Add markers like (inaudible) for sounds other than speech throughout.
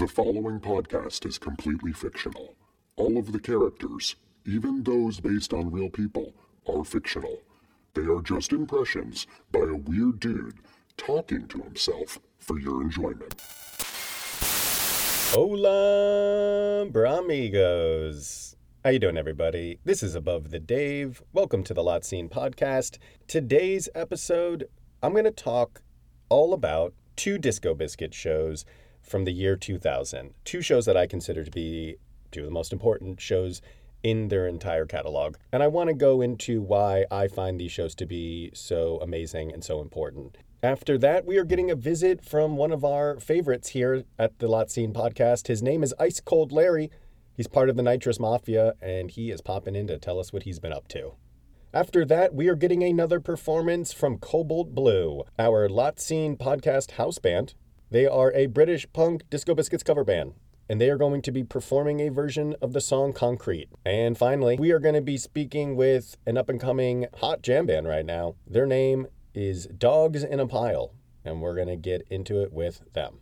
The following podcast is completely fictional. All of the characters, even those based on real people, are fictional. They are just impressions by a weird dude talking to himself for your enjoyment. Hola, bramigos. How you doing, everybody? This is Above the Dave. Welcome to the Lot Scene Podcast. Today's episode, I'm going to talk all about two Disco Biscuit shows from the year 2000. Two shows that I consider to be two of the most important shows in their entire catalog. And I want to go into why I find these shows to be so amazing and so important. After that, we are getting a visit from one of our favorites here at the Lot Scene podcast. His name is Ice Cold Larry. He's part of the Nitrous Mafia, and he is popping in to tell us what he's been up to. After that, we are getting another performance from Cobalt Blue, our Lot Scene podcast house band. They are a British punk Disco Biscuits cover band, and they are going to be performing a version of the song Konkrete. And finally, we are going to be speaking with an up and coming hot jam band right now. Their name is Dogs in a Pile, and we're going to get into it with them.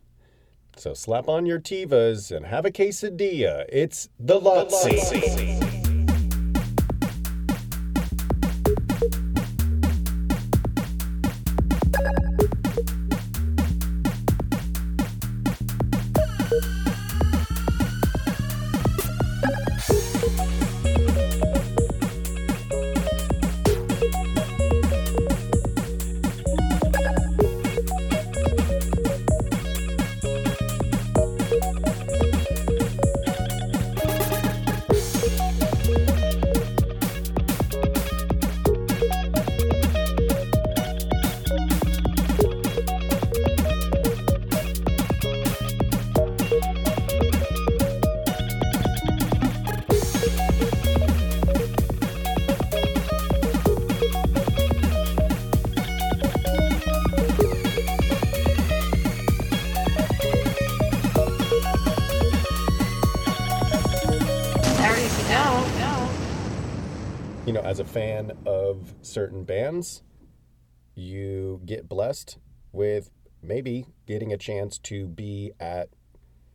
So slap on your Tevas and have a quesadilla. It's the Lot. Certain bands, you get blessed with maybe getting a chance to be at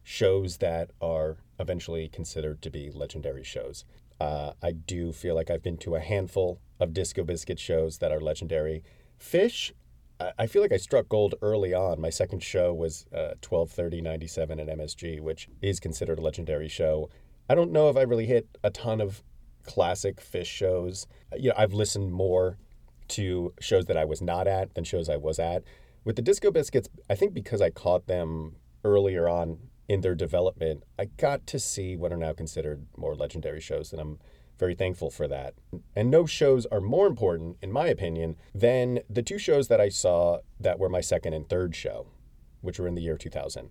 shows that are eventually considered to be legendary shows. Uh, I do feel like I've been to a handful of Disco Biscuit shows that are legendary. Phish, I feel like I struck gold early on. My second show was uh, 123097 at MSG, which is considered a legendary show. I don't know if I really hit a ton of classic Phish shows. You know, I've listened more to shows that I was not at than shows I was at. With the Disco Biscuits, I think because I caught them earlier on in their development, I got to see what are now considered more legendary shows, and I'm very thankful for that. And no shows are more important, in my opinion, than the two shows that I saw that were my second and third show, which were in the year 2000.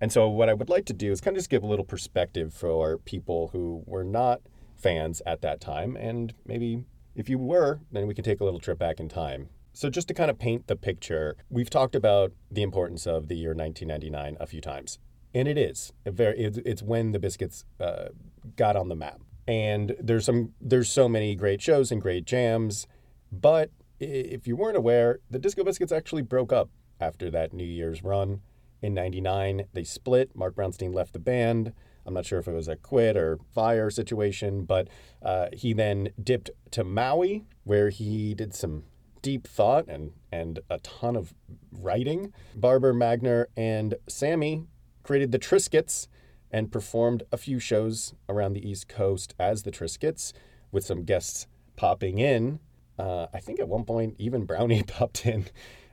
And so, what I would like to do is kind of just give a little perspective for people who were not fans at that time. And maybe if you were, then we can take a little trip back in time. So, just to kind of paint the picture, we've talked about the importance of the year 1999 a few times. And it is very, it's it's when the Biscuits uh, got on the map. And there's some, there's so many great shows and great jams. But if you weren't aware, the Disco Biscuits actually broke up after that New Year's run in 99 they split marc brownstein left the band i'm not sure if it was a quit or fire situation but uh, he then dipped to maui where he did some deep thought and, and a ton of writing barber magner and sammy created the triscuits and performed a few shows around the east coast as the triscuits with some guests popping in uh, i think at one point even brownie (laughs) popped in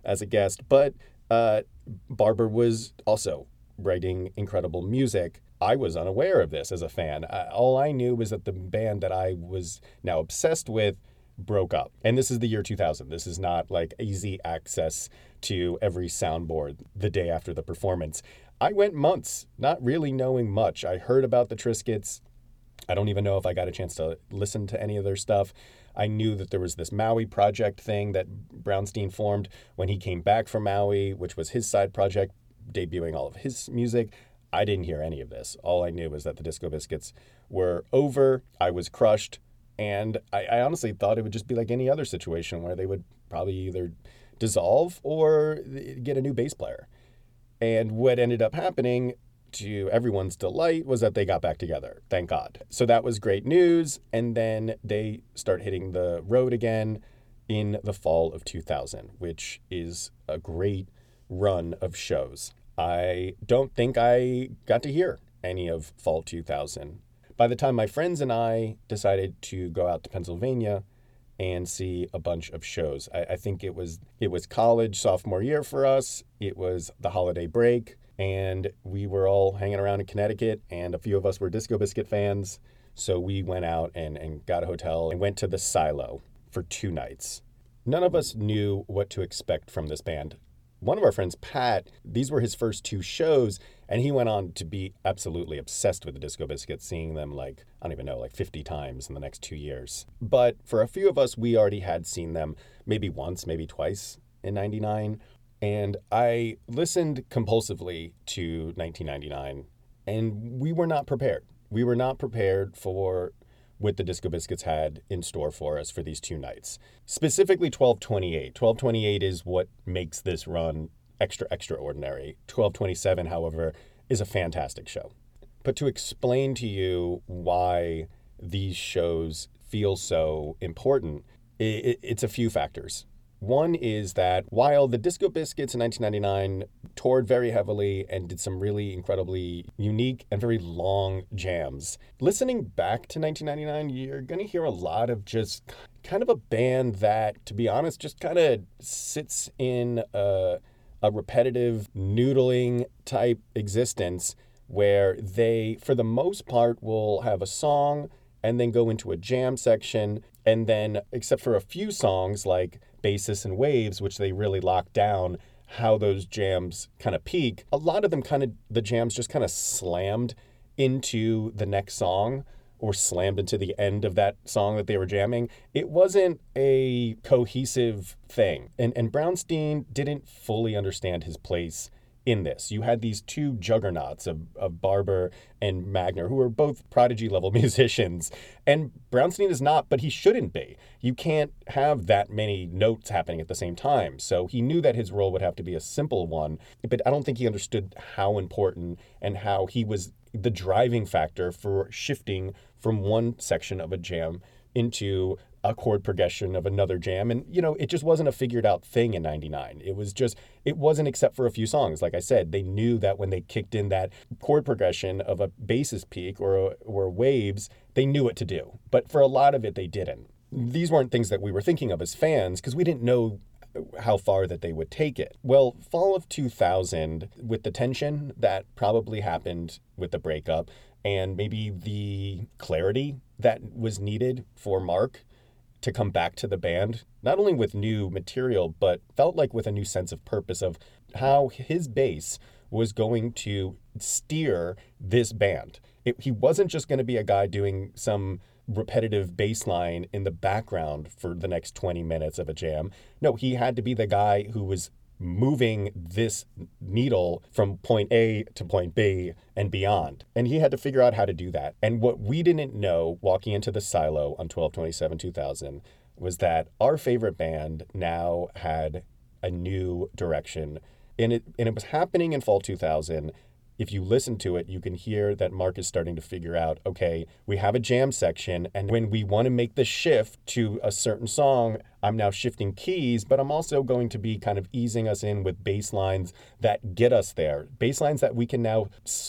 as a guest but uh, Barber was also writing incredible music. I was unaware of this as a fan. All I knew was that the band that I was now obsessed with broke up. And this is the year 2000. This is not like easy access to every soundboard the day after the performance. I went months not really knowing much. I heard about the Triscuits. I don't even know if I got a chance to listen to any of their stuff. I knew that there was this Maui project thing that Brownstein formed when he came back from Maui, which was his side project, debuting all of his music. I didn't hear any of this. All I knew was that the Disco Biscuits were over. I was crushed. And I, I honestly thought it would just be like any other situation where they would probably either dissolve or get a new bass player. And what ended up happening to everyone's delight was that they got back together. Thank God. So that was great news. And then they start hitting the road again in the fall of 2000, which is a great run of shows. I don't think I got to hear any of fall 2000. By the time my friends and I decided to go out to Pennsylvania and see a bunch of shows, I, I think it was it was college sophomore year for us. It was the holiday break, and we were all hanging around in Connecticut, and a few of us were Disco Biscuit fans. So we went out and, and got a hotel and went to the Silo for two nights. None of us knew what to expect from this band one of our friends, Pat, these were his first two shows, and he went on to be absolutely obsessed with the Disco Biscuits, seeing them like, I don't even know, like 50 times in the next two years. But for a few of us, we already had seen them maybe once, maybe twice in 99. And I listened compulsively to 1999, and we were not prepared. We were not prepared for what the Disco Biscuits had in store for us for these two nights. Specifically 1228. 1228 is what makes this run extra extraordinary. 1227, however, is a fantastic show. But to explain to you why these shows feel so important, it's a few factors. One is that while the Disco Biscuits in 1999 toured very heavily and did some really incredibly unique and very long jams, listening back to 1999, you're going to hear a lot of just kind of a band that, to be honest, just kind of sits in a, a repetitive, noodling type existence where they, for the most part, will have a song and then go into a jam section. And then, except for a few songs like Basis and Waves, which they really lock down, how those jams kind of peak, a lot of them kind of, the jams just kind of slammed into the next song or slammed into the end of that song that they were jamming. It wasn't a cohesive thing. And, and Brownstein didn't fully understand his place in this. You had these two juggernauts of, of Barber and Magner, who are both prodigy level (laughs) musicians. And Brownstein is not, but he shouldn't be. You can't have that many notes happening at the same time. So he knew that his role would have to be a simple one, but I don't think he understood how important and how he was the driving factor for shifting from one section of a jam into a chord progression of another jam. And you know it just wasn't a figured out thing in 99 it was just it wasn't except for a few songs. Like i said they knew that when they kicked in that chord progression of a Basis peak or or waves they knew what to do. But for a lot of it they didn't. These weren't things that we were thinking of as fans because we didn't know how far that they would take it. Well, fall of 2000, with the tension that probably happened with the breakup and maybe the clarity that was needed for Marc to come back to the band, not only with new material, but felt like with a new sense of purpose of how his bass was going to steer this band. It, he wasn't just going to be a guy doing some repetitive bass line in the background for the next 20 minutes of a jam. No, he had to be the guy who was moving this needle from point A to point B and beyond. And he had to figure out how to do that. And what we didn't know walking into the silo on 1227 2000 was that our favorite band now had a new direction. And it, and it was happening in fall 2000 if you listen to it, you can hear that Marc is starting to figure out okay, we have a jam section, and when we want to make the shift to a certain song, I'm now shifting keys, but I'm also going to be kind of easing us in with bass lines that get us there. Bass lines that we can now,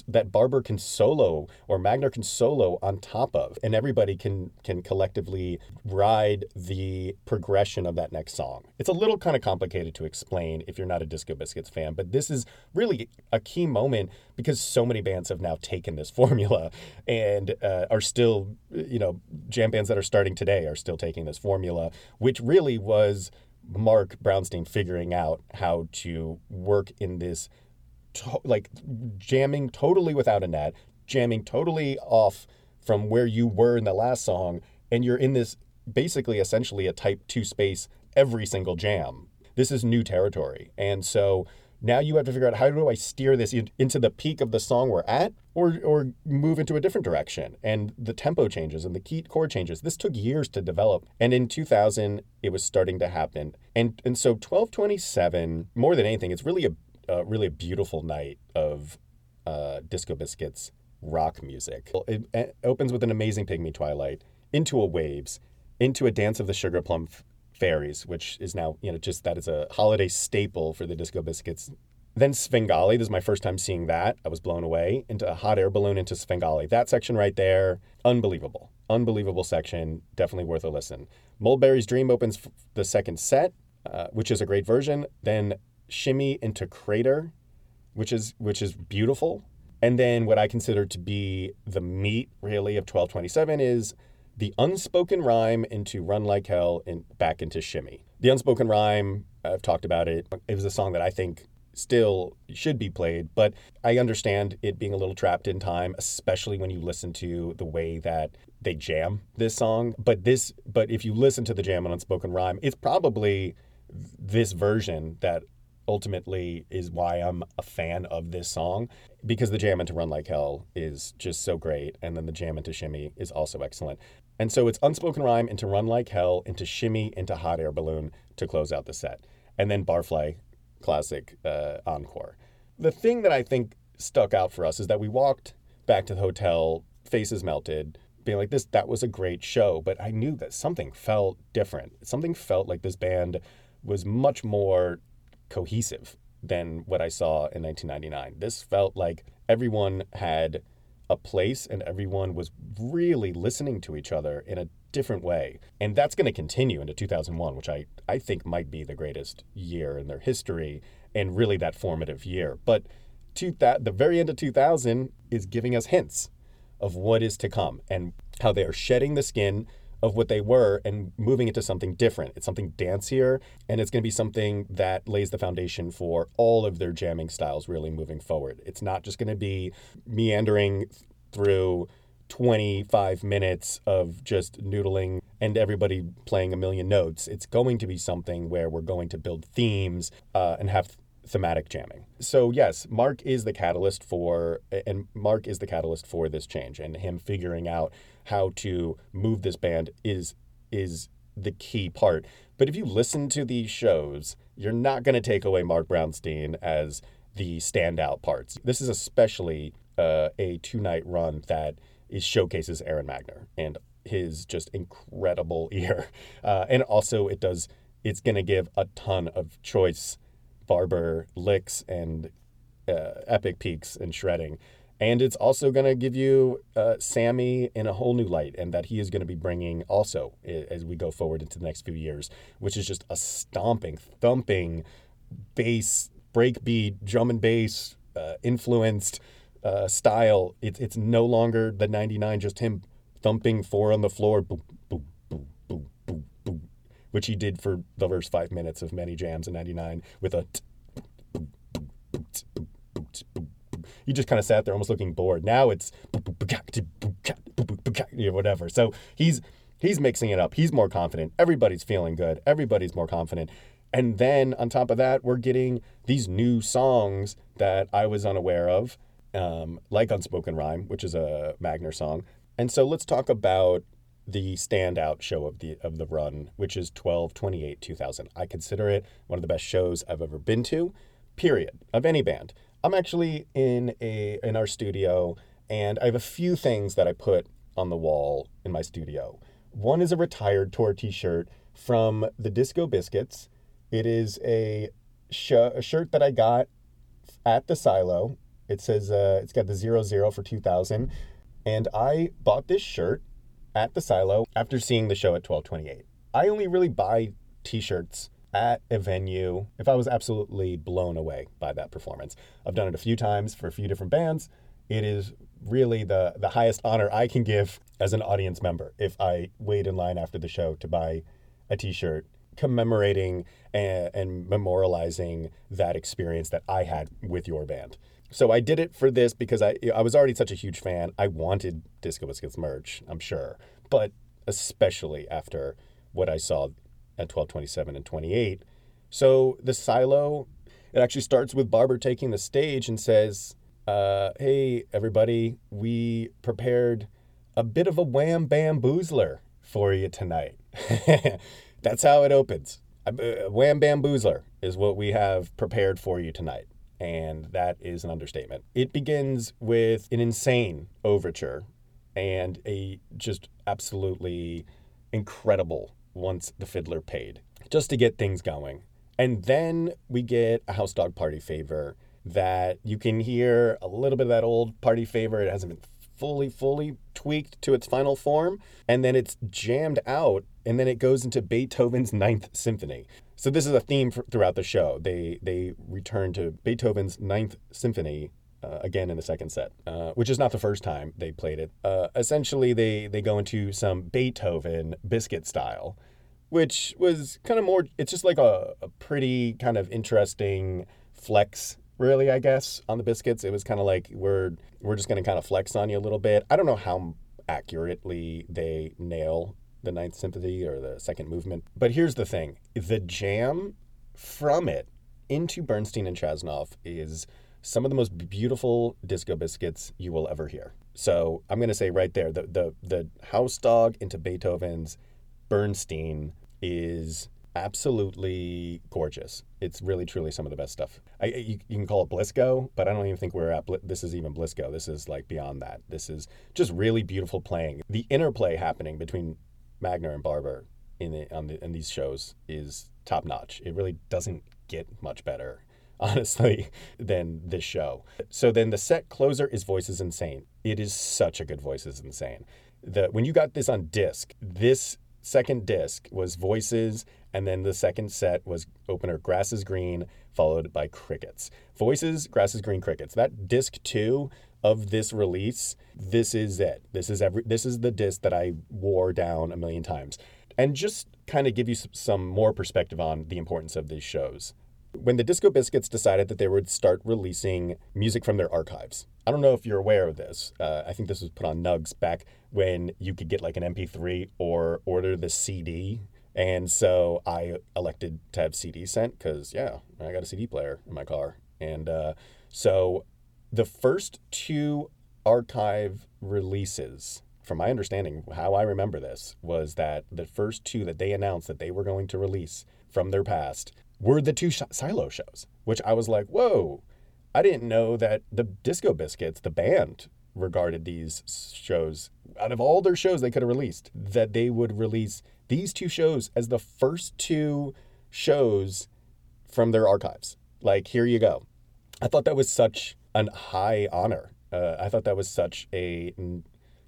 that Barber can solo or Magner can solo on top of, and everybody can can collectively ride the progression of that next song. It's a little kind of complicated to explain if you're not a Disco Biscuits fan, but this is really a key moment because so many bands have now taken this (laughs) formula and uh, are still, you know, jam bands that are starting today are still taking this formula, which really really was Marc Brownstein figuring out how to work in this, to- like jamming totally without a net, jamming totally off from where you were in the last song, and you're in this basically essentially a type two space every single jam. This is new territory. And so now you have to figure out how do I steer this in, into the peak of the song we're at or or move into a different direction. And the tempo changes and the key chord changes. This took years to develop. And in 2000 it was starting to happen. And and so 1227 more than anything it's really a uh, really a beautiful night of uh, Disco Biscuits rock music. It, it opens with an amazing Pygmy Twylyte, into a Waves, into a Dance of the Sugar Plum Fairies, which is now, you know, just that is a holiday staple for the Disco Biscuits. Then Svengali, this is my first time seeing that. I was blown away into a hot air balloon into Svengali. That section right there, unbelievable. Unbelievable section, definitely worth a listen. Mulberry's Dream opens f- the second set, uh, which is a great version. Then Shimmy into Crater, which is which is beautiful. And then what I consider to be the meat really of 1227 is the unspoken rhyme into Run Like Hell and back into Shimmy. The unspoken rhyme, I've talked about it. It was a song that I think still should be played, but I understand it being a little trapped in time, especially when you listen to the way that they jam this song. But this but if you listen to the jam on unspoken rhyme, it's probably this version that ultimately is why I'm a fan of this song because the jam into Run Like Hell is just so great and then the jam into Shimmy is also excellent. And so it's unspoken rhyme into Run Like Hell into Shimmy into Hot Air Balloon to close out the set. And then Barfly classic uh, encore. The thing that I think stuck out for us is that we walked back to the hotel, faces melted, being like this that was a great show, but I knew that something felt different. Something felt like this band was much more cohesive than what I saw in 1999. This felt like everyone had a place and everyone was really listening to each other in a different way. And that's going to continue into 2001, which I, I think might be the greatest year in their history and really that formative year. But to that, the very end of 2000 is giving us hints of what is to come and how they are shedding the skin of what they were and moving into something different. It's something dancier, and it's going to be something that lays the foundation for all of their jamming styles really moving forward. It's not just going to be meandering through 25 minutes of just noodling and everybody playing a million notes. It's going to be something where we're going to build themes uh, and have thematic jamming. So yes, Marc is the catalyst for and Marc is the catalyst for this change and him figuring out how to move this band is is the key part. But if you listen to these shows, you're not going to take away Marc Brownstein as the standout parts. This is especially uh, a two night run that is showcases Aron Magner and his just incredible (laughs) ear, uh, and also it does. It's going to give a ton of choice barber licks and uh, epic peaks and shredding. And it's also going to give you uh, Sammy in a whole new light, and that he is going to be bringing also as we go forward into the next few years, which is just a stomping, thumping, bass, breakbeat, drum and bass uh, influenced uh, style. It's it's no longer the '99, just him thumping four on the floor, boom, boom, boom, boom, boom, boom, which he did for the first five minutes of many jams in '99 with a. He just kind of sat there almost looking bored. Now it's whatever. So he's he's mixing it up. He's more confident. Everybody's feeling good. Everybody's more confident. And then on top of that, we're getting these new songs that I was unaware of, um, like Unspoken Rhyme, which is a Magner song. And so let's talk about the standout show of the of the run, which is 12 28 2000. I consider it one of the best shows I've ever been to, period, of any band. I'm actually in a in our studio and I have a few things that I put on the wall in my studio. One is a retired tour t-shirt from the Disco Biscuits. It is a, sh- a shirt that I got at the silo. It says uh, it's got the zero zero for 2000 and I bought this shirt at the silo after seeing the show at 1228. I only really buy t-shirts at a venue if I was absolutely blown away by that performance. I've done it a few times for a few different bands. It is really the the highest honor I can give as an audience member if I wait in line after the show to buy a t-shirt commemorating and, and memorializing that experience that I had with your band. So I did it for this because I I was already such a huge fan. I wanted Disco Biscuits merch, I'm sure, but especially after what I saw at 1227 and 28. So the silo, it actually starts with Barber taking the stage and says, uh, Hey, everybody, we prepared a bit of a wham bam boozler for you tonight. (laughs) That's how it opens. Wham bam boozler is what we have prepared for you tonight. And that is an understatement. It begins with an insane overture and a just absolutely incredible once the fiddler paid just to get things going. And then we get a house dog party favor that you can hear a little bit of that old party favor. It hasn't been fully, fully tweaked to its final form. And then it's jammed out and then it goes into Beethoven's Ninth Symphony. So this is a theme for, throughout the show. They they return to Beethoven's Ninth Symphony uh, again in the second set, uh, which is not the first time they played it. Uh, essentially, they they go into some Beethoven biscuit style, which was kind of more. It's just like a, a pretty kind of interesting flex really i guess on the biscuits it was kind of like we're we're just going to kind of flex on you a little bit i don't know how accurately they nail the ninth symphony or the second movement but here's the thing the jam from it into bernstein and chasnoff is some of the most beautiful disco biscuits you will ever hear so i'm going to say right there the, the the house dog into beethoven's bernstein is absolutely gorgeous. It's really, truly some of the best stuff. I, you, you can call it Blisco, but I don't even think we're at. This is even Blisco. This is like beyond that. This is just really beautiful playing. The interplay happening between Magner and Barber in the, on the, in these shows is top notch. It really doesn't get much better, (laughs) honestly, than this show. So then the set closer is Voices Insane. It is such a good Voices Insane. The when you got this on disc, this second disc was Voices and then the second set was opener Grass is Green, followed by Crickets. Voices, Grass is Green, Crickets. That disc two of this release, this is it. This is every this is the disc that I wore down a million times. And just kind of give you some more perspective on the importance of these shows. When the Disco Biscuits decided that they would start releasing music from their archives, I don't know if you're aware of this. Uh, I think this was put on Nugs back when you could get like an MP3 or order the CD and so I elected to have CD sent because, yeah, I got a CD player in my car. And uh, so the first two archive releases, from my understanding, how I remember this, was that the first two that they announced that they were going to release from their past were the two Silo shows, which I was like, whoa, I didn't know that the Disco Biscuits, the band, regarded these shows out of all their shows they could have released, that they would release these two shows as the first two shows from their archives. Like, here you go. I thought that was such an high honor. Uh, I thought that was such a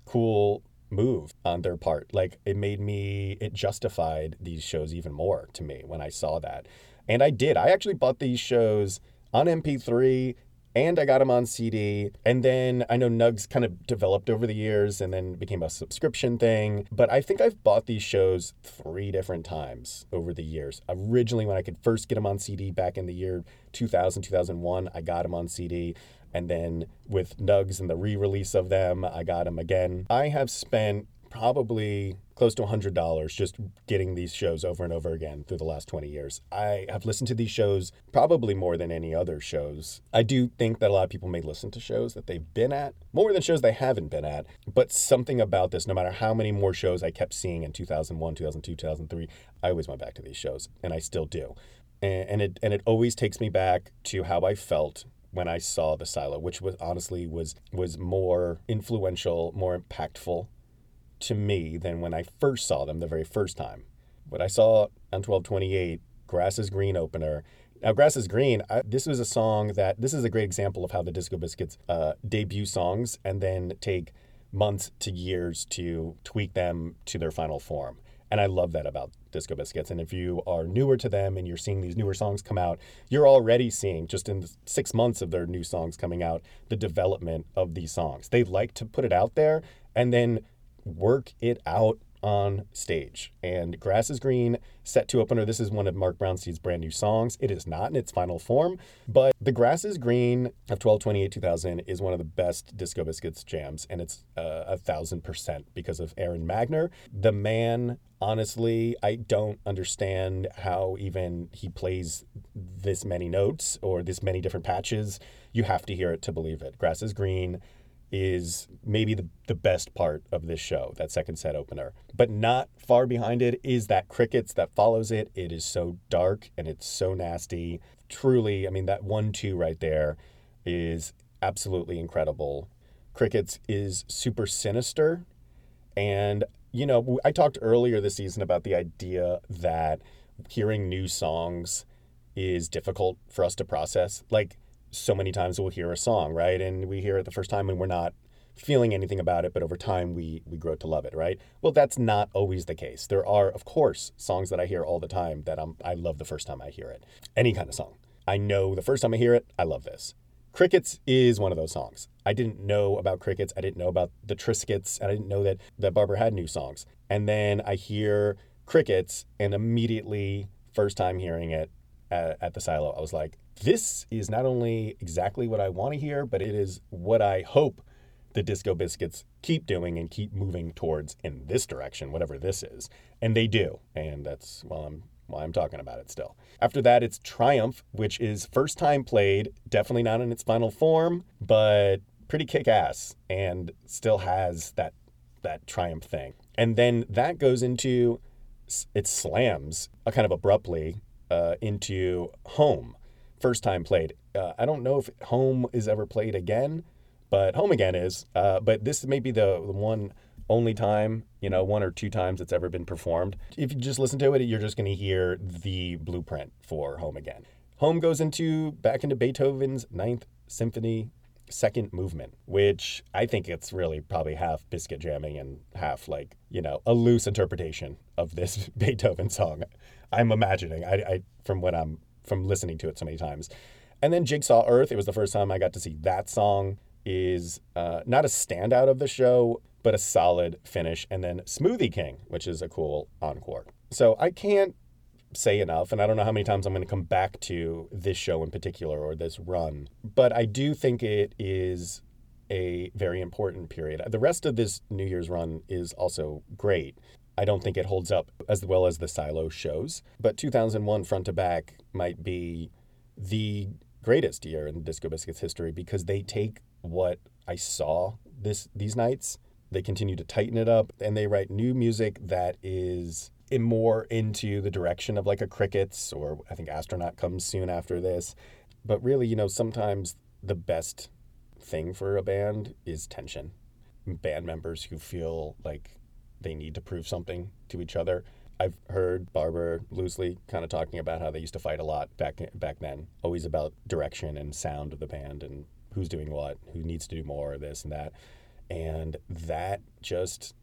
cool move on their part. Like, it made me, it justified these shows even more to me when I saw that. And I did. I actually bought these shows on MP3 and I got them on CD. And then I know Nugs kind of developed over the years and then became a subscription thing. But I think I've bought these shows three different times over the years. Originally, when I could first get them on CD back in the year 2000, 2001, I got them on CD. And then with Nugs and the re release of them, I got them again. I have spent probably close to $100 just getting these shows over and over again through the last 20 years. I have listened to these shows probably more than any other shows. I do think that a lot of people may listen to shows that they've been at more than shows they haven't been at, but something about this, no matter how many more shows I kept seeing in 2001, 2002, 2003, I always went back to these shows and I still do. And, it and it always takes me back to how I felt when I saw the silo, which was honestly was was more influential, more impactful to me than when I first saw them the very first time. What I saw on 1228, Grass is Green opener. Now, Grass is Green, I, this was a song that, this is a great example of how the Disco Biscuits uh, debut songs and then take months to years to tweak them to their final form. And I love that about Disco Biscuits. And if you are newer to them and you're seeing these newer songs come out, you're already seeing, just in six months of their new songs coming out, the development of these songs. They like to put it out there and then work it out on stage. And Grass is Green, set to opener. This is one of Marc Brownstein's brand new songs. It is not in its final form, but The Grass is Green of 1228 2000 is one of the best Disco Biscuits jams, and it's uh, a thousand percent because of Aron Magner. The man, honestly, I don't understand how even he plays this many notes or this many different patches. You have to hear it to believe it. Grass is Green is maybe the, the best part of this show, that second set opener. But not far behind it is that Crickets that follows it. It is so dark and it's so nasty. truly, I mean, that one two right there is absolutely incredible. Crickets is super sinister. And, you know, I talked earlier this season about the idea that hearing new songs is difficult for us to process. Like, so many times we'll hear a song, right? And we hear it the first time and we're not feeling anything about it, but over time we we grow to love it, right? Well, that's not always the case. There are, of course, songs that I hear all the time that I'm I love the first time I hear it. Any kind of song. I know the first time I hear it, I love this. Crickets is one of those songs. I didn't know about Crickets. I didn't know about the Triscuits. And I didn't know that, that Barber had new songs. And then I hear Crickets, and immediately, first time hearing it at, at the silo, I was like, this is not only exactly what I want to hear, but it is what I hope the Disco Biscuits keep doing and keep moving towards in this direction, whatever this is. And they do. And that's, well, I'm why I'm talking about it still. After that, it's Triumph, which is first time played, definitely not in its final form, but pretty kick ass and still has that that Triumph thing. And then that goes into it slams uh, kind of abruptly uh, into Home, first time played. Uh, I don't know if Home is ever played again, but Home Again is. Uh, but this may be the, the one only time, you know, one or two times it's ever been performed. If you just listen to it, you're just going to hear the blueprint for Home Again. Home goes into back into Beethoven's Ninth Symphony second movement, which I think it's really probably half biscuit jamming and half like, you know, a loose interpretation of this (laughs) Beethoven song. I'm imagining, I, I from what I'm from listening to it so many times. And then Jigsaw Earth, it was the first time I got to see that song is uh, not a standout of the show, but a solid finish. And then Smoothie King, which is a cool encore. So I can't say enough, and I don't know how many times I'm going to come back to this show in particular or this run, but I do think it is a very important period. The rest of this New Year's run is also great. I don't think it holds up as well as the Silo shows, but 2001 front to back might be the greatest year in Disco Biscuits history because they take what I saw this these nights they continue to tighten it up and they write new music that is in more into the direction of like a Crickets or I think Astronaut comes soon after this. But really, you know, sometimes the best thing for a band is tension. Band members who feel like they need to prove something to each other. I've heard Barber loosely kind of talking about how they used to fight a lot back back then, always about direction and sound of the band and who's doing what, who needs to do more, of this and that. And that just,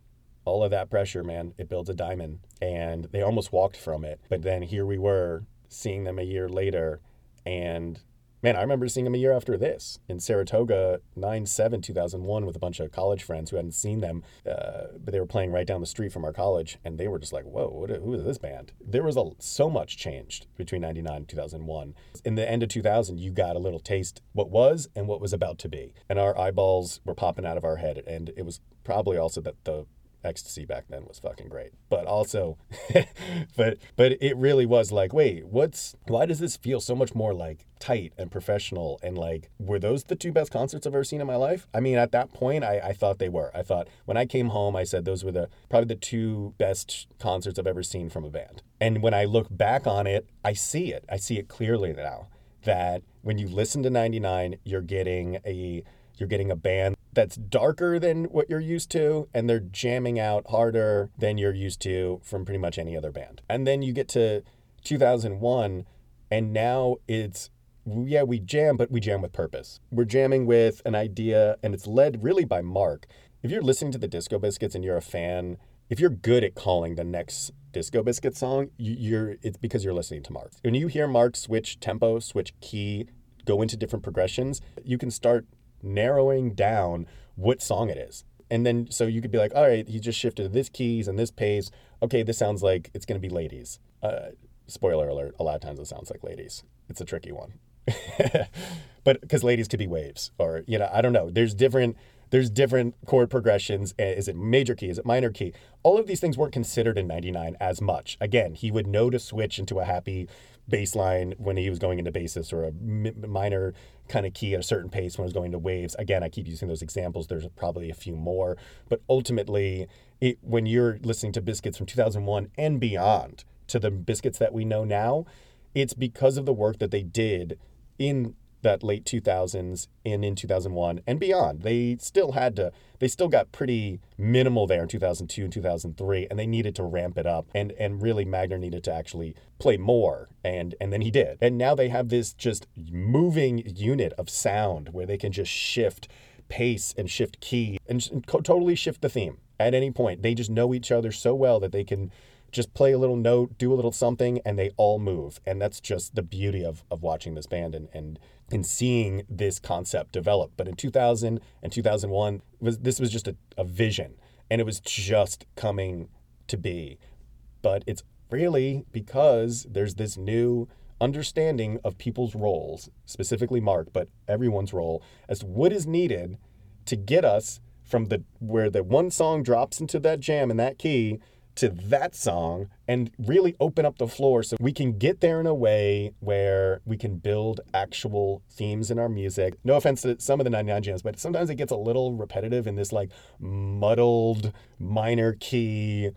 all of that pressure, man, it builds a diamond. And they almost walked from it. But then here we were seeing them a year later. And man, I remember seeing them a year after this in Saratoga, 9 7, 2001, with a bunch of college friends who hadn't seen them, uh, but they were playing right down the street from our college. And they were just like, whoa, what, who is this band? There was a, so much changed between 99 and 2001. In the end of 2000, you got a little taste what was and what was about to be. And our eyeballs were popping out of our head. And it was probably also that the ecstasy back then was fucking great. But also, (laughs) but but it really was like, wait, what's why does this feel so much more like tight and professional and like were those the two best concerts I've ever seen in my life? I mean, at that point, I, I thought they were. I thought when I came home, I said those were the probably the two best concerts I've ever seen from a band. And when I look back on it, I see it. I see it clearly now that when you listen to 99, you're getting a you're getting a band that's darker than what you're used to, and they're jamming out harder than you're used to from pretty much any other band. And then you get to 2001, and now it's yeah, we jam, but we jam with purpose. We're jamming with an idea, and it's led really by Marc. If you're listening to the Disco Biscuits and you're a fan, if you're good at calling the next Disco Biscuit song, you're it's because you're listening to Marc. When you hear Marc switch tempo, switch key, go into different progressions, you can start narrowing down what song it is. And then so you could be like, all right, he just shifted this keys and this pace. Okay, this sounds like it's going to be ladies. Uh, spoiler alert, a lot of times it sounds like ladies. It's a tricky one. (laughs) but because ladies could be waves or, you know, I don't know. There's different there's different chord progressions. Is it major key? Is it minor key? All of these things weren't considered in 99 as much. Again, he would know to switch into a happy bass line when he was going into basis or a minor kind of key at a certain pace when I was going to waves. Again, I keep using those examples. There's probably a few more, but ultimately, it, when you're listening to biscuits from 2001 and beyond to the biscuits that we know now, it's because of the work that they did in that late 2000s and in 2001 and beyond. They still had to, they still got pretty minimal there in 2002 and 2003, and they needed to ramp it up. And and really, Magner needed to actually play more, and and then he did. And now they have this just moving unit of sound where they can just shift pace and shift key and, and co- totally shift the theme at any point. They just know each other so well that they can just play a little note, do a little something, and they all move. And that's just the beauty of, of watching this band and, and and seeing this concept develop. But in 2000 and 2001, was this was just a, a vision, and it was just coming to be. But it's really because there's this new understanding of people's roles, specifically Mark, but everyone's role, as to what is needed to get us from the where the one song drops into that jam in that key to that song and really open up the floor so we can get there in a way where we can build actual themes in our music. No offense to some of the 99 jams, but sometimes it gets a little repetitive in this like muddled minor key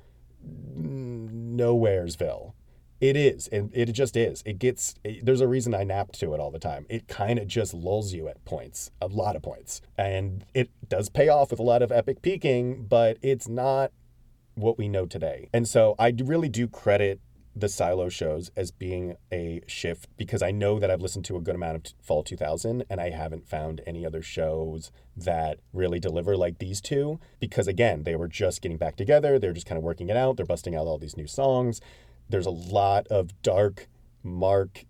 nowheresville. It is, and it just is. It gets. It, there's a reason I napped to it all the time. It kind of just lulls you at points, a lot of points, and it does pay off with a lot of epic peaking, but it's not what we know today. And so I really do credit the silo shows as being a shift because I know that I've listened to a good amount of Fall 2000 and I haven't found any other shows that really deliver like these two because again, they were just getting back together, they're just kind of working it out, they're busting out all these new songs. There's a lot of dark marc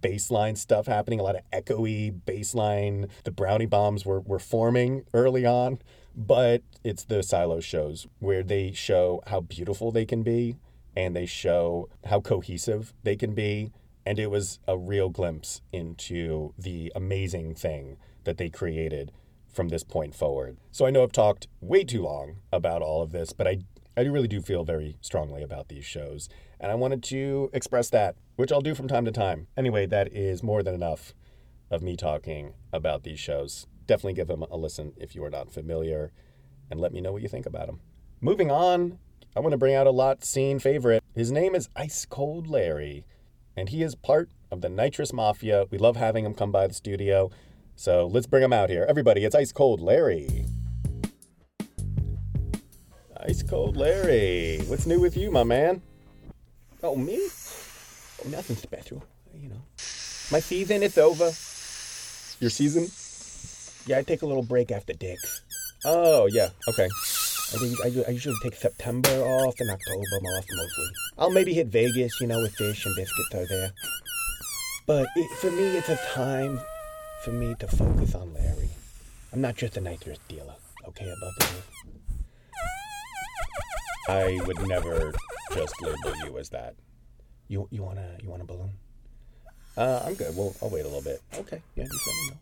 baseline stuff happening, a lot of echoey baseline. The brownie bombs were, were forming early on, but it's the silo shows where they show how beautiful they can be and they show how cohesive they can be. And it was a real glimpse into the amazing thing that they created from this point forward. So I know I've talked way too long about all of this, but I, I really do feel very strongly about these shows. And I wanted to express that, which I'll do from time to time. Anyway, that is more than enough of me talking about these shows. Definitely give them a listen if you are not familiar and let me know what you think about them. Moving on, I want to bring out a lot scene favorite. His name is Ice Cold Larry, and he is part of the Nitrous Mafia. We love having him come by the studio, so let's bring him out here. Everybody, it's Ice Cold Larry. Ice Cold Larry, what's new with you, my man? Oh, me? Oh, nothing special, you know. My season is over. Your season? Yeah, I take a little break after Dick's. Oh, yeah, okay. I think I, I usually take September off and October off mostly. I'll maybe hit Vegas, you know, with Phish and biscuits are there. But it, for me, it's a time for me to focus on Larry. I'm not just a nitrous dealer, okay, above the roof. I would never just label you as that. You you wanna you want a balloon? Uh, I'm good. Well, I'll wait a little bit. Okay, yeah, just let me know.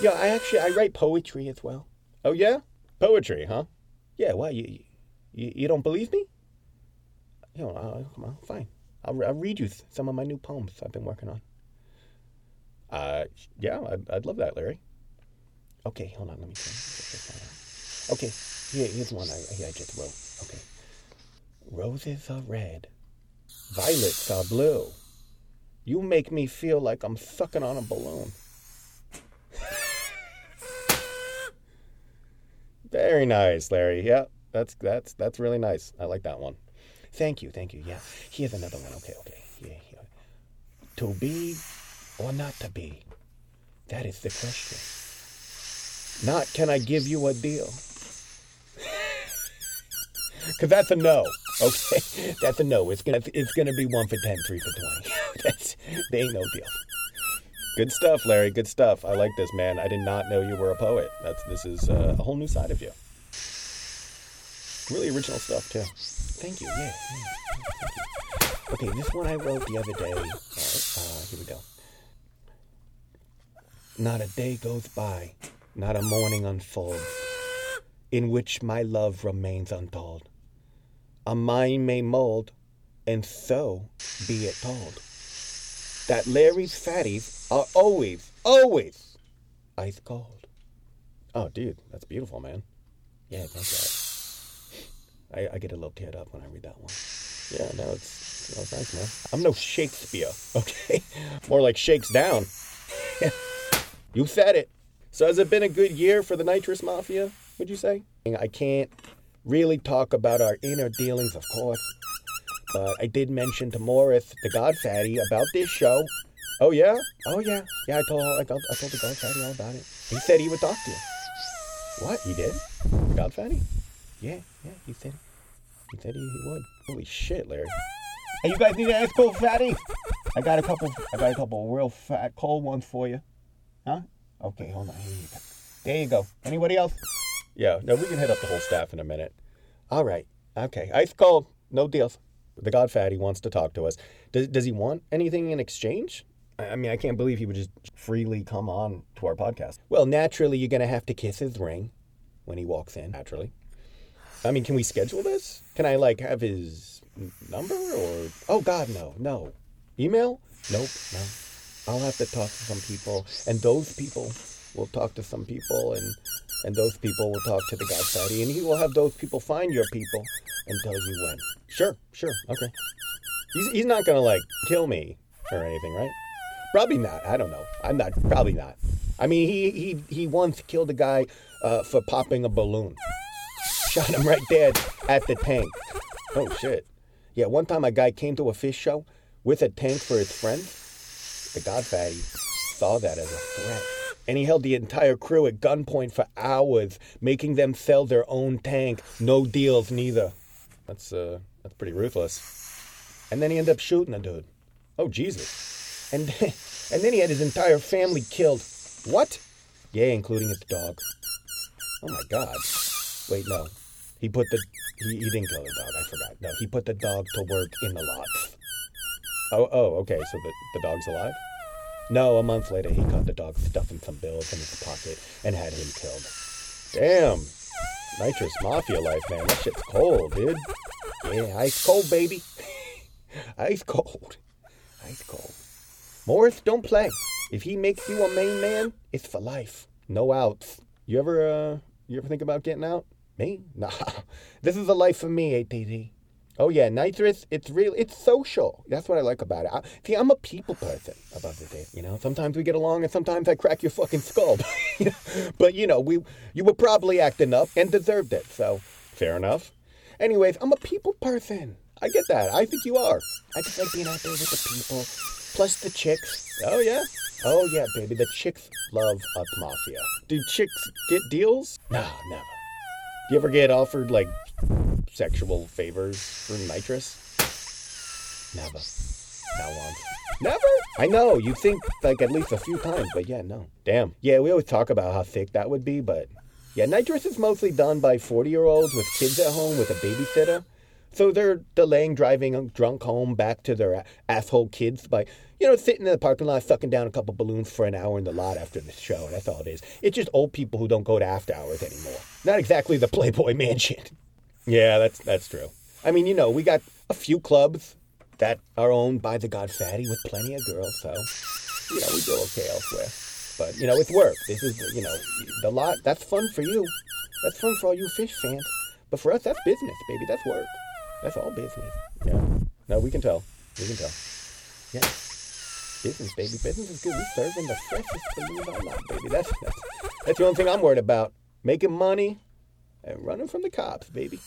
Yeah, I actually I write poetry as well. Oh yeah, poetry, huh? Yeah, why you you, you don't believe me? You know, come on, fine. I'll, I'll read you some of my new poems I've been working on. Uh, yeah, I'd, I'd love that, Larry. Okay, hold on, let me. Okay, here, here's one I, I just wrote. Okay. Roses are red, violets are blue. You make me feel like I'm sucking on a balloon. Very nice, Larry. Yeah, that's that's that's really nice. I like that one. Thank you, thank you. Yeah, here's another one. Okay, okay. Yeah, yeah. To be or not to be? That is the question. Not can I give you a deal? (laughs) Because that's a no. Okay, (laughs) that's a no. It's gonna it's gonna be one for ten, three for twenty. (laughs) that's they ain't no deal. Good stuff, Larry. Good stuff. I like this, man. I did not know you were a poet. That's this is uh, a whole new side of you. Really original stuff too. Thank you. Yeah. yeah. Okay, this one I wrote the other day. All right, uh, here we go. Not a day goes by, not a morning unfolds, in which my love remains untold. A mind may mold, and so be it told, that Larry's fatties are always, always ice cold. Oh, dude, that's beautiful, man. Yeah, thank God. I, I get a little teared up when I read that one. Yeah, no, it's, no, nice, man. I'm no Shakespeare, (laughs) okay? More like shakes down. (laughs) you said it. So has it been a good year for the Nitrous Mafia, would you say? I can't really talk about our inner dealings, of course. I did mention to Morris, the God Fatty, about this show. Oh yeah? Oh yeah. Yeah, I told I told, I told the God Fatty all about it. He said he would talk to you. What? He did? The God Fatty? Yeah, yeah, he said he said he, he would. Holy shit, Larry. Hey, you guys need an ice cold fatty? I got a couple I got a couple real fat cold ones for you. Huh? Okay, hold on. Here you go. There you go. Anybody else? Yeah, no, we can hit up the whole staff in a minute. All right. Okay. Ice cold. No deals. The God wants to talk to us. Does, does he want anything in exchange? I I mean, I can't believe he would just freely come on to our podcast. Well, naturally, you're going to have to kiss his ring when he walks in, naturally. I mean, can we schedule this? Can I, like, have his number or. Oh, God, no, no. Email? Nope, no. I'll have to talk to some people, and those people will talk to some people, and and those people will talk to the God Fatty, and he will have those people find your people and tell you when. Sure, sure, okay. He's, he's not gonna like kill me or anything, right? Probably not. I don't know. I'm not. Probably not. I mean, he he he once killed a guy uh, for popping a balloon. Shot him right dead at the tank. Oh shit. Yeah, one time a guy came to a Phish show with a tank for his friend. The God Fatty saw that as a threat. And he held the entire crew at gunpoint for hours, making them sell their own tank. No deals, neither. That's uh, that's pretty ruthless. And then he ended up shooting a dude. Oh Jesus! And (laughs) and then he had his entire family killed. What? Yeah, including his dog. Oh my God! Wait, no. He put the he, he didn't kill the dog. I forgot. No, he put the dog to work in the lots. Oh, oh, okay. So the, the dog's alive? No, a month later, he caught the dog stuffing some bills in his pocket and had him killed. Damn. Nitrous Mafia life, man. That shit's cold, dude. Yeah, ice cold, baby. (laughs) ice cold. Ice cold. Morris, don't play. If he makes you a main man, it's for life. No outs. You ever, uh, you ever think about getting out? Me? (laughs) Nah. This is a life for me, ATD. Oh yeah, nitrous. It's real. It's social. That's what I like about it. I, see, I'm a people person above the Dave. You know, sometimes we get along, and sometimes I crack your fucking skull. (laughs) but you know, we you were probably acting up and deserved it. So fair enough. Anyways, I'm a people person. I get that. I think you are. I just like being out there with the people, plus the chicks. Oh yeah. Oh yeah, baby. The chicks love us mafia. Do chicks get deals? Nah, never. Do you ever get offered like sexual favors for nitrous? Never. Not once. Never? I know. You think like at least a few times, but yeah, no. Damn. Yeah, we always talk about how thick that would be, but yeah, nitrous is mostly done by 40 year olds with kids at home with a babysitter. So they're delaying driving drunk home back to their asshole kids by, you know, sitting in the parking lot sucking down a couple balloons for an hour in the lot after the show. That's all it is. It's just old people who don't go to after hours anymore. Not exactly the Playboy (laughs) Mansion. Yeah, that's that's true. I mean, you know, we got a few clubs that are owned by the God Fatty with plenty of girls, so you know we do okay elsewhere. But you know, it's work. This is you know the lot. That's fun for you. That's fun for all you Phish fans. But for us, that's business, baby. That's work. That's all business. Yeah. No, we can tell. We can tell. Yeah. Business, baby. Business is good. We serving the freshest balloon I love, baby. That's, that's that's the only thing I'm worried about. Making money and running from the cops, baby.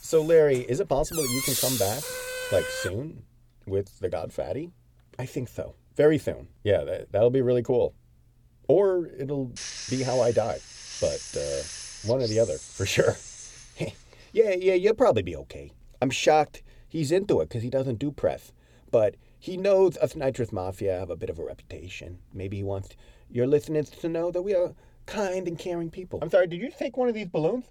So, Larry, is it possible that you can come back, like soon, with the God Fatty? I think so. Very soon. Yeah, that, that'll be really cool. Or it'll be how I die. But uh, one or the other, for sure. (laughs) yeah, yeah, you'll probably be okay. I'm shocked he's into it because he doesn't do press. But he knows us Nitrous Mafia have a bit of a reputation. Maybe he wants your listeners to know that we are kind and caring people. I'm sorry, did you take one of these balloons?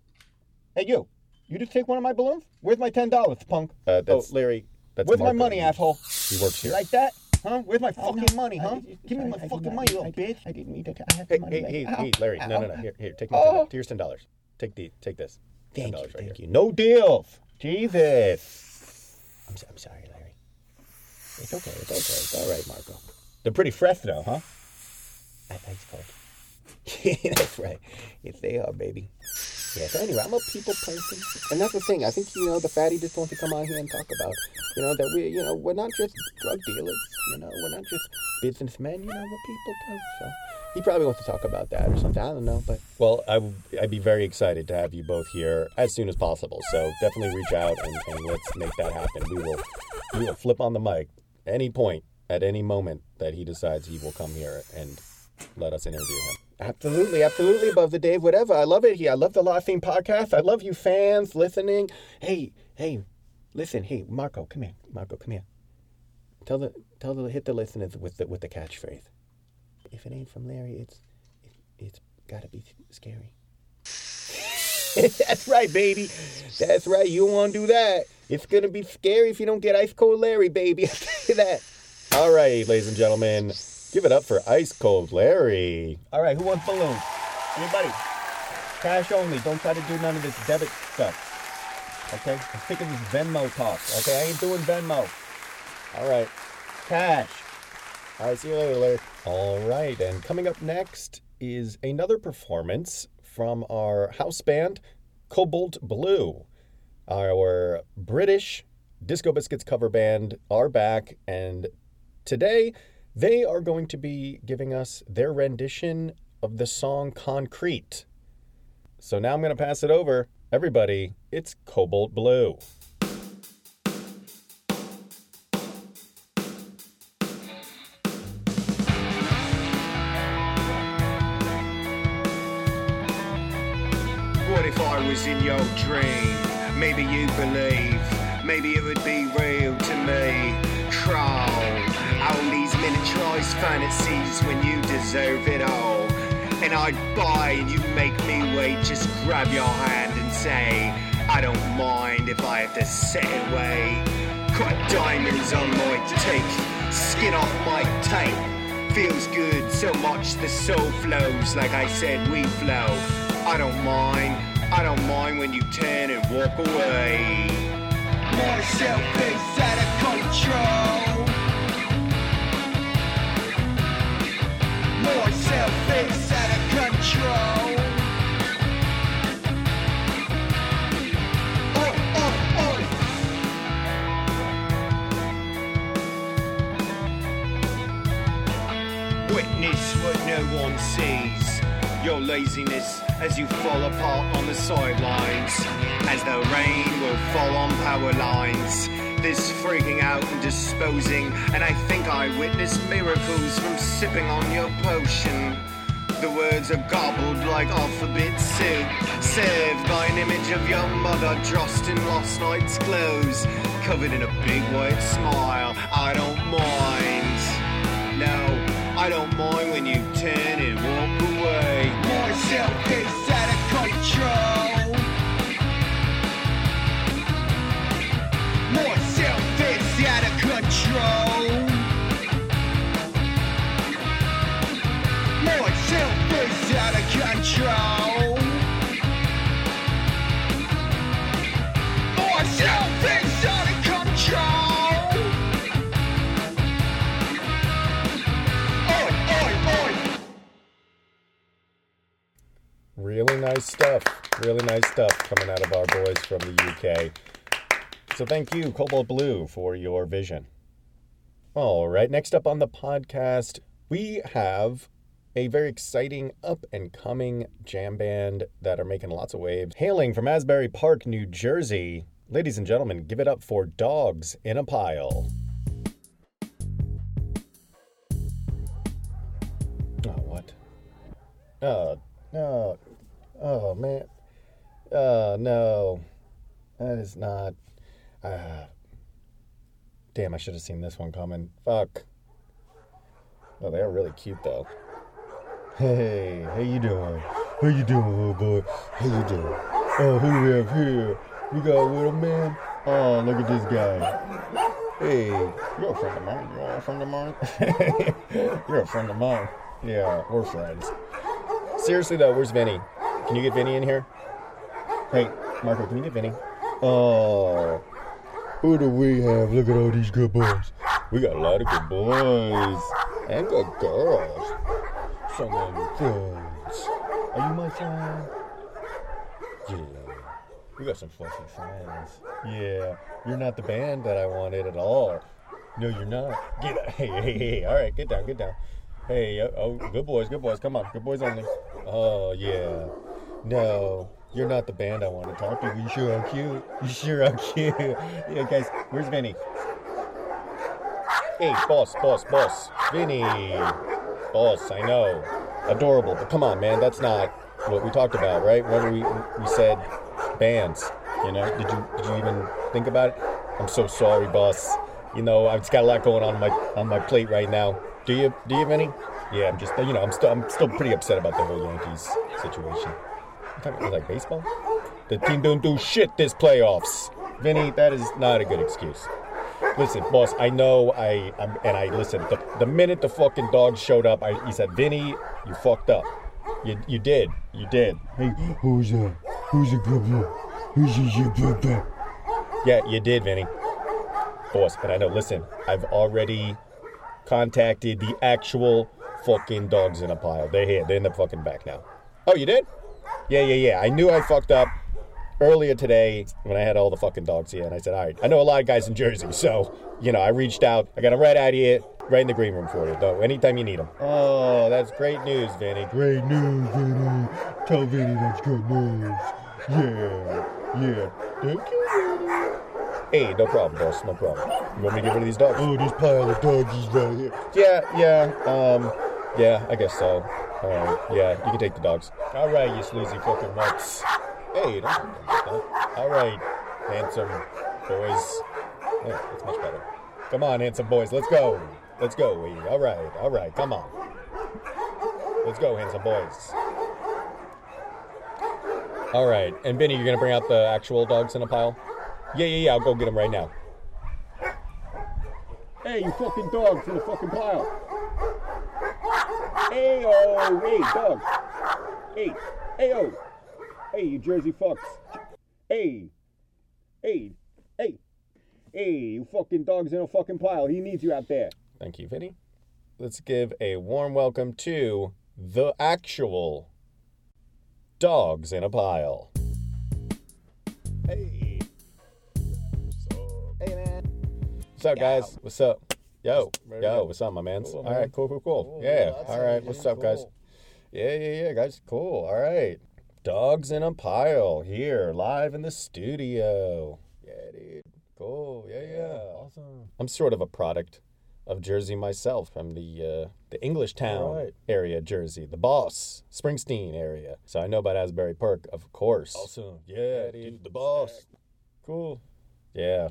Hey, you. You just take one of my balloons? Where's my ten dollars, punk? Uh, that's- oh, Larry. That's Where's my money, asshole? He works here. like that? Huh? Where's my fucking know. money, huh? I- Give me my I- I fucking money, you little I- bitch. I didn't mean to. I have Hey, the money. hey, hey, hey, Larry! No, no, no. Here, here. Take my Oh. ten. Here's ten dollars. Take the, take this. Thank you, $10 right thank here. you. No deals. Jesus. I'm, so- I'm sorry, Larry. It's okay, it's okay. It's all right, Marco. They're pretty fresh though, huh? I- Ice cold. (laughs) that's right. Yes, they are, baby. Yeah, so anyway, I'm a people person. And that's the thing. I think, you know, the fatty just wants to come out here and talk about, you know, that we're, you know, we're not just drug dealers. You know, we're not just businessmen. You know, we're people too. So he probably wants to talk about that or something. I don't know. But Well, I, w- I'd be very excited to have you both here as soon as possible. So definitely reach out and, and let's make that happen. We will we will flip on the mic any point at any moment that he decides he will come here and let us interview him. Absolutely, absolutely above the Dave, whatever. I love it here. I love the Lot Scene podcast. I love you fans listening. Hey, hey, listen, hey, Marco, come here. Marco, come here. Tell the tell the hit the listeners with the with the catchphrase. If it ain't from Larry, it's it, it's gotta be scary. (laughs) That's right, baby. That's right. You want to do that. It's gonna be scary if you don't get ice cold Larry, baby. (laughs) I tell you that. All right, ladies and gentlemen, give it up for Ice Cold Larry. All right, who wants balloons? Anybody? Cash only. Don't try to do none of this debit stuff. Okay? I'm sick of this Venmo talk. Okay? I ain't doing Venmo. All right. Cash. All right, see you later, Larry. All right, and coming up next is another performance from our house band, Cobalt Blue. Our British Disco Biscuits cover band are back, and today they are going to be giving us their rendition of the song Konkrete. So now I'm going to pass it over. Everybody, it's Cobalt Blue. What if I was in your dream? Maybe you believe, maybe it would be real to me. Fantasies when you deserve it all. And I'd buy and you make me wait, just grab your hand and say, I don't mind if I have to set it away. Cut diamonds on my teeth, skin off my tape. Feels good so much the soul flows like I said we flow. I don't mind, I don't mind when you turn and walk away. Myself is out of control. Your cell face out of control. Oh, oh, oh. Witness what no one sees. Your laziness as you fall apart on the sidelines. As the rain will fall on power lines. This freaking out and disposing. And I think I witnessed miracles from sipping on your potion. The words are gobbled like alphabet soup. Served by an image of your mother dressed in last night's clothes. Covered in a big white smile. I don't mind. No, I don't mind when you nice stuff. Really nice stuff coming out of our boys from the UK. So thank you, Cobalt Blue, for your vision. All right, next up on the podcast, we have a very exciting up and coming jam band that are making lots of waves. Hailing from Asbury Park, New Jersey. Ladies and gentlemen, give it up for Dogs in a Pile. Oh, what? Oh, no. Oh, man. Oh, no. That is not. Uh, damn, I should have seen this one coming. Fuck. Oh, they are really cute, though. Hey, how you doing? How you doing, little boy? How you doing? Oh, who we have here? We got a little man. Oh, look at this guy. Hey, you're a friend of mine. You're a friend of mine. (laughs) you're a friend of mine. Yeah, we're friends. Seriously though, where's Vinny? Can you get Vinny in here? Hey, Marco, can you get Vinny? Oh, who do we have? Look at all these good boys. We got a lot of good boys and good girls. Some of your friends. Are you my friend? Yeah. We got some fucking friends. Yeah. You're not the band that I wanted at all. No, you're not. Get. (laughs) Hey, hey, hey. All right, get down, get down. Hey, uh, oh, good boys, good boys. Come on, good boys only. Oh, yeah. No, you're not the band I want to talk to. You sure are cute. You sure are cute. (laughs) Yeah, guys, where's Vinny? Hey, boss, boss, boss. Vinny. Boss, I know. Adorable, but come on, man. That's not what we talked about, right? When we we said bands, you know? Did you did you even think about it? I'm so sorry, boss. You know, I've just got a lot going on my on my plate right now. Do you do you have any? Yeah, I'm just you know, I'm still I'm still pretty upset about the whole Yankees situation. Talking about like baseball? The team don't do shit this playoffs. Vinny, that is not a good excuse. Listen, boss, I know I I'm, and I listen. The, the minute the fucking dog showed up, I he said, "Vinny, you fucked up. You you did. You did. Hey, who's that? Who's a good boy? Who's a good boy? Yeah, you did, Vinny. Boss, but I know. Listen, I've already contacted the actual fucking dogs in a pile. They're here. They're in the fucking back now. Oh, you did? Yeah, yeah, yeah. I knew I fucked up earlier today when I had all the fucking dogs here, and I said, all right, I know a lot of guys in Jersey, so you know, I reached out. I got them right out here, right in the green room for you, though. Anytime you need them. Oh, that's great news, Vinny. Great news, Vinny. Tell Vinny that's good news. Yeah, yeah. Thank you, Vinny. Hey, no problem, boss. No problem. You want me to get rid of these dogs? Oh, this pile of doggies right here. Yeah, yeah, um, yeah, I guess so. All right, yeah, you can take the dogs. All right, you sleazy fucking nuts. Hey, don't do that. All right, handsome boys. Yeah, that's much better. Come on, handsome boys, let's go. Let's go, we. All right, all right, come on. Let's go, handsome boys. All right, and Benny, you're gonna bring out the actual dogs in a pile? Yeah, yeah, yeah. I'll go get them right now. Hey, you fucking dogs in the fucking pile. Hey, oh, hey, dog. Hey, hey, oh. Hey, you Jersey fucks. Hey, hey, hey, hey, you fucking dogs in a fucking pile. He needs you out there. Thank you, Vinny. Let's give a warm welcome to the actual dogs in a pile. Hey. Hey, man. What's up, guys? What's up? Yo, yo, what's up, my mans? All right, cool, cool, cool. Yeah, all right. What's up, guys? Yeah, yeah, yeah, guys. Cool. All right. Dogs in a pile here, live in the studio. Yeah, dude. Cool. Yeah, yeah. Awesome. I'm sort of a product of Jersey myself. I'm the uh, the Englishtown Right. area, Jersey, the Boss, Springsteen area. So I know about Asbury Park, of course. Awesome. Yeah, dude, the boss. Cool. Yeah.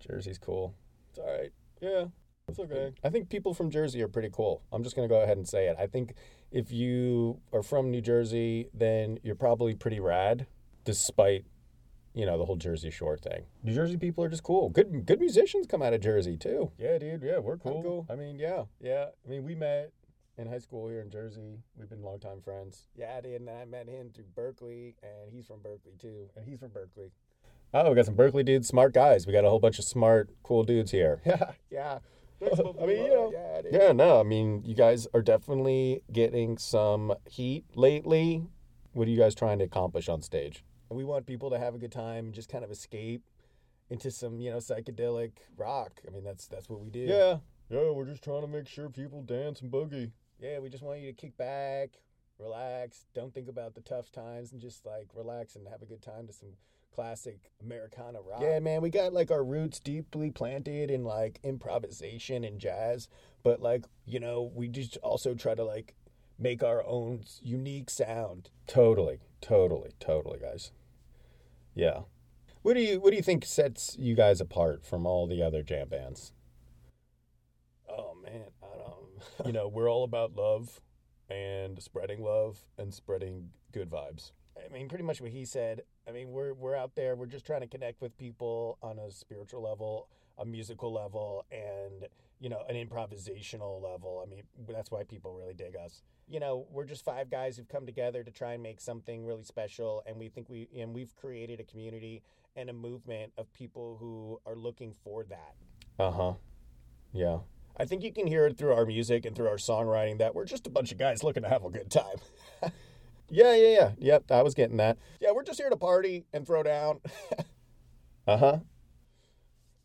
Jersey's cool. It's all right. Yeah, it's okay. I think people from Jersey are pretty cool. I'm just going to go ahead and say it. I think if you are from New Jersey, then you're probably pretty rad, despite, you know, the whole Jersey Shore thing. New Jersey people are just cool. Good good musicians come out of Jersey, too. Yeah, dude. Yeah, we're cool. cool. I mean, yeah, yeah. I mean, we met in high school here in Jersey. We've been longtime friends. Yeah, I did, and I met him through Berkeley, and he's from Berkeley too, and he's from Berkeley. Oh, we got some Berkeley dudes, smart guys. We got a whole bunch of smart, cool dudes here. (laughs) Yeah, yeah. (laughs) I mean, you know, yeah, no. I mean, you guys are definitely getting some heat lately. What are you guys trying to accomplish on stage? We want people to have a good time, just kind of escape into some, you know, psychedelic rock. I mean, that's that's what we do. Yeah, yeah. We're just trying to make sure people dance and boogie. Yeah, we just want you to kick back, relax, don't think about the tough times, and just like relax and have a good time to some classic Americana rock. Yeah, man, we got like our roots deeply planted in like improvisation and jazz, but like, you know, we just also try to like make our own unique sound. Totally, totally, totally, guys. Yeah. What do you what do you think sets you guys apart from all the other jam bands? Oh man, I don't. (laughs) you know, we're all about love and spreading love and spreading good vibes. I mean, pretty much what he said. I mean, we're we're out there. We're just trying to connect with people on a spiritual level, a musical level, and you know, an improvisational level. I mean, that's why people really dig us. You know, we're just five guys who've come together to try and make something really special, and we think we and we've created a community and a movement of people who are looking for that. Uh huh. Yeah. I think you can hear it through our music and through our songwriting that we're just a bunch of guys looking to have a good time. (laughs) yeah, yeah, yeah. Yep, I was getting that. Yeah, we're just here to party and throw down. (laughs) uh huh.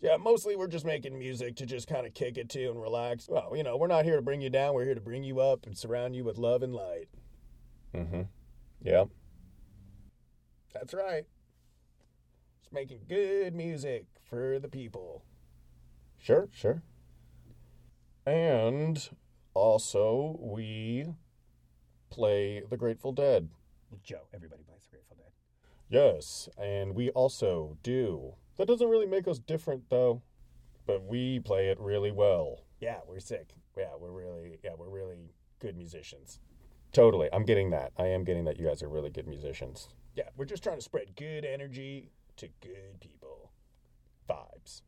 Yeah, mostly we're just making music to just kind of kick it to and relax. Well, you know, we're not here to bring you down. We're here to bring you up and surround you with love and light. Mm hmm. Yeah. That's right. Just making good music for the people. Sure, sure. And also, we play The Grateful Dead. Joe, everybody plays the Grateful Dead. Yes, and we also do. That doesn't really make us different, though. But we play it really well. Yeah, we're sick. Yeah, we're really, yeah, we're really good musicians. Totally. I'm getting that. I am getting that you guys are really good musicians. Yeah, we're just trying to spread good energy to good people. Vibes.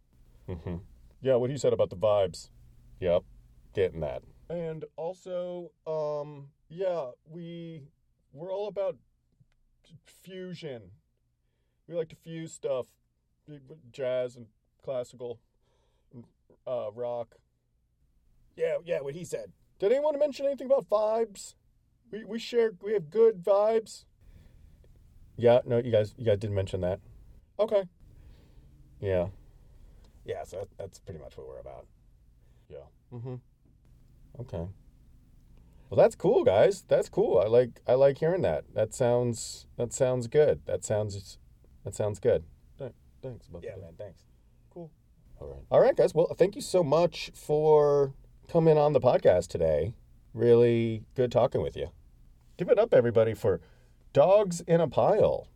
Mm-hmm. Yeah, what he said about the vibes. Yep, getting that. And also, um, yeah, we we're all about fusion. We like to fuse stuff, jazz and classical, and, uh, rock. Yeah, yeah, what he said. Did anyone mention anything about vibes? We we share we have good vibes. Yeah, no, you guys you guys didn't mention that. Okay. Yeah. Yeah, so that's pretty much what we're about. Yeah. Mm-hmm. Okay. Well, that's cool, guys. That's cool. I like I like hearing that. That sounds that sounds good. That sounds that sounds good. Th- Thanks. About yeah, man. Thanks. Cool. All right. All right, guys. Well, thank you so much for coming on the podcast today. Really good talking with you. Give it up, everybody, for Dogs in a Pile.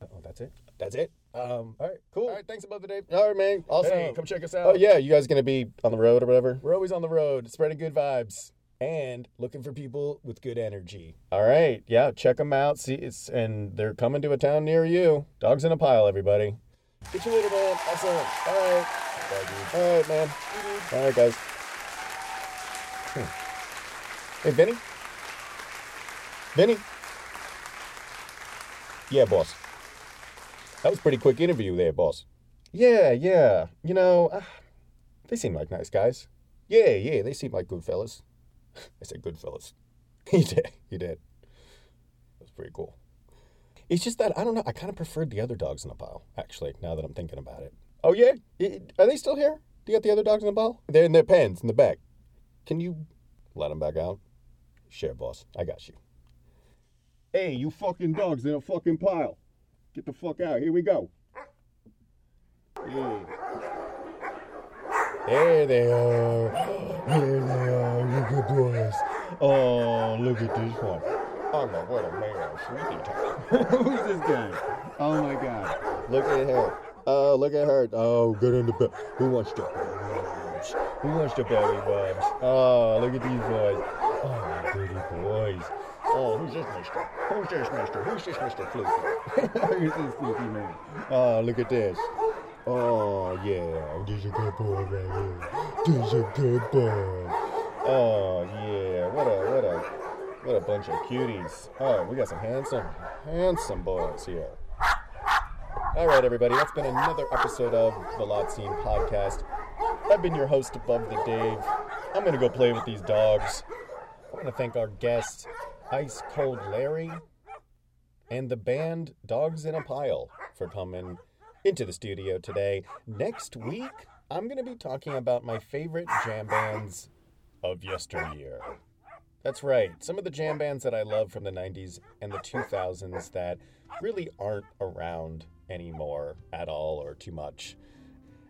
Oh, that's it. That's it. Um, all right, cool. All right, thanks about the day. All right, man. Awesome. Hey, come check us out. Oh yeah, you guys gonna be on the road or whatever? We're always on the road, spreading good vibes and looking for people with good energy. All right, yeah, check them out. See, it's and they're coming to a town near you. Dogs in a pile, everybody. Get you later, man. Awesome. All right. All right, man. All right, guys. Hmm. Hey, Vinny. Vinny. Yeah, boss. That was pretty quick interview there, boss. Yeah, yeah. You know, uh, they seem like nice guys. Yeah, yeah, they seem like good fellas. (laughs) I said good fellas. (laughs) he did. He did. That's pretty cool. It's just that I don't know. I kind of preferred the other dogs in the pile. Actually, now that I'm thinking about it. Oh yeah, are they still here? Do you got the other dogs in the pile? They're in their pens in the back. Can you let them back out? Sure, boss. I got you. Hey, you fucking dogs in a fucking pile. Get the fuck out. Here we go. Yeah. There they are. There they are. Look at boys. Oh, look at this one. Oh my, what a man. Sweetie time. (laughs) Who's this guy? Oh my god. Look at her. Oh, look at her. Oh, good in the belly. Who wants the belly? Who wants the belly rubs? Oh, look at these boys. Oh, my pretty boys. Oh, who's this mister? Who's this mister? Who's this Mr. Fluky? Who's this fluky man? Oh, look at this. Oh, yeah. This is a good boy right here. This is a good boy. Oh, yeah. What a, what a, what a bunch of cuties. Oh, we got some handsome, handsome boys here. All right, everybody. That's been another episode of the Lot Scene Podcast. I've been your host, Above the Dave. I'm going to go play with these dogs. I want to thank our guest, Ice Cold Larry, and the band Dogs in a Pile for coming into the studio today. Next week, I'm going to be talking about my favorite jam bands of yesteryear. That's right, some of the jam bands that I love from the 90s and the 2000s that really aren't around anymore at all or too much.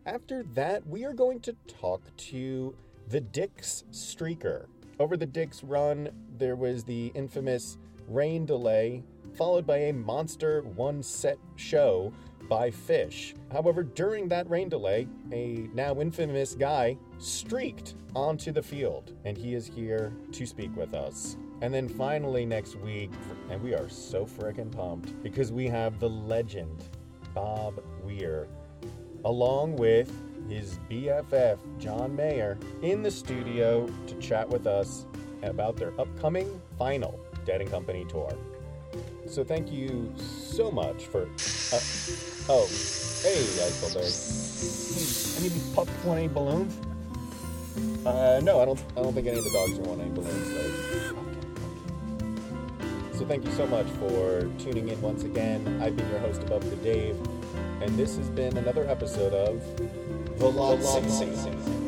After that, we are going to talk to the Dick's Streaker. Over the Dick's run, there was the infamous rain delay, followed by a monster one set show by Phish. However, during that rain delay, a now infamous guy streaked onto the field, and he is here to speak with us. And then finally, next week, and we are so freaking pumped because we have the legend, Bob Weir, along with his BFF, John Mayer, in the studio to chat with us about their upcoming final Dead and Company tour. So thank you so much for. Uh, oh, hey, Eifelberg. Any popped one any balloons? Uh, no, I don't. I don't think any of the dogs are wanting balloons. So. so thank you so much for tuning in once again. I've been your host above the Dave, and this has been another episode of Velocity.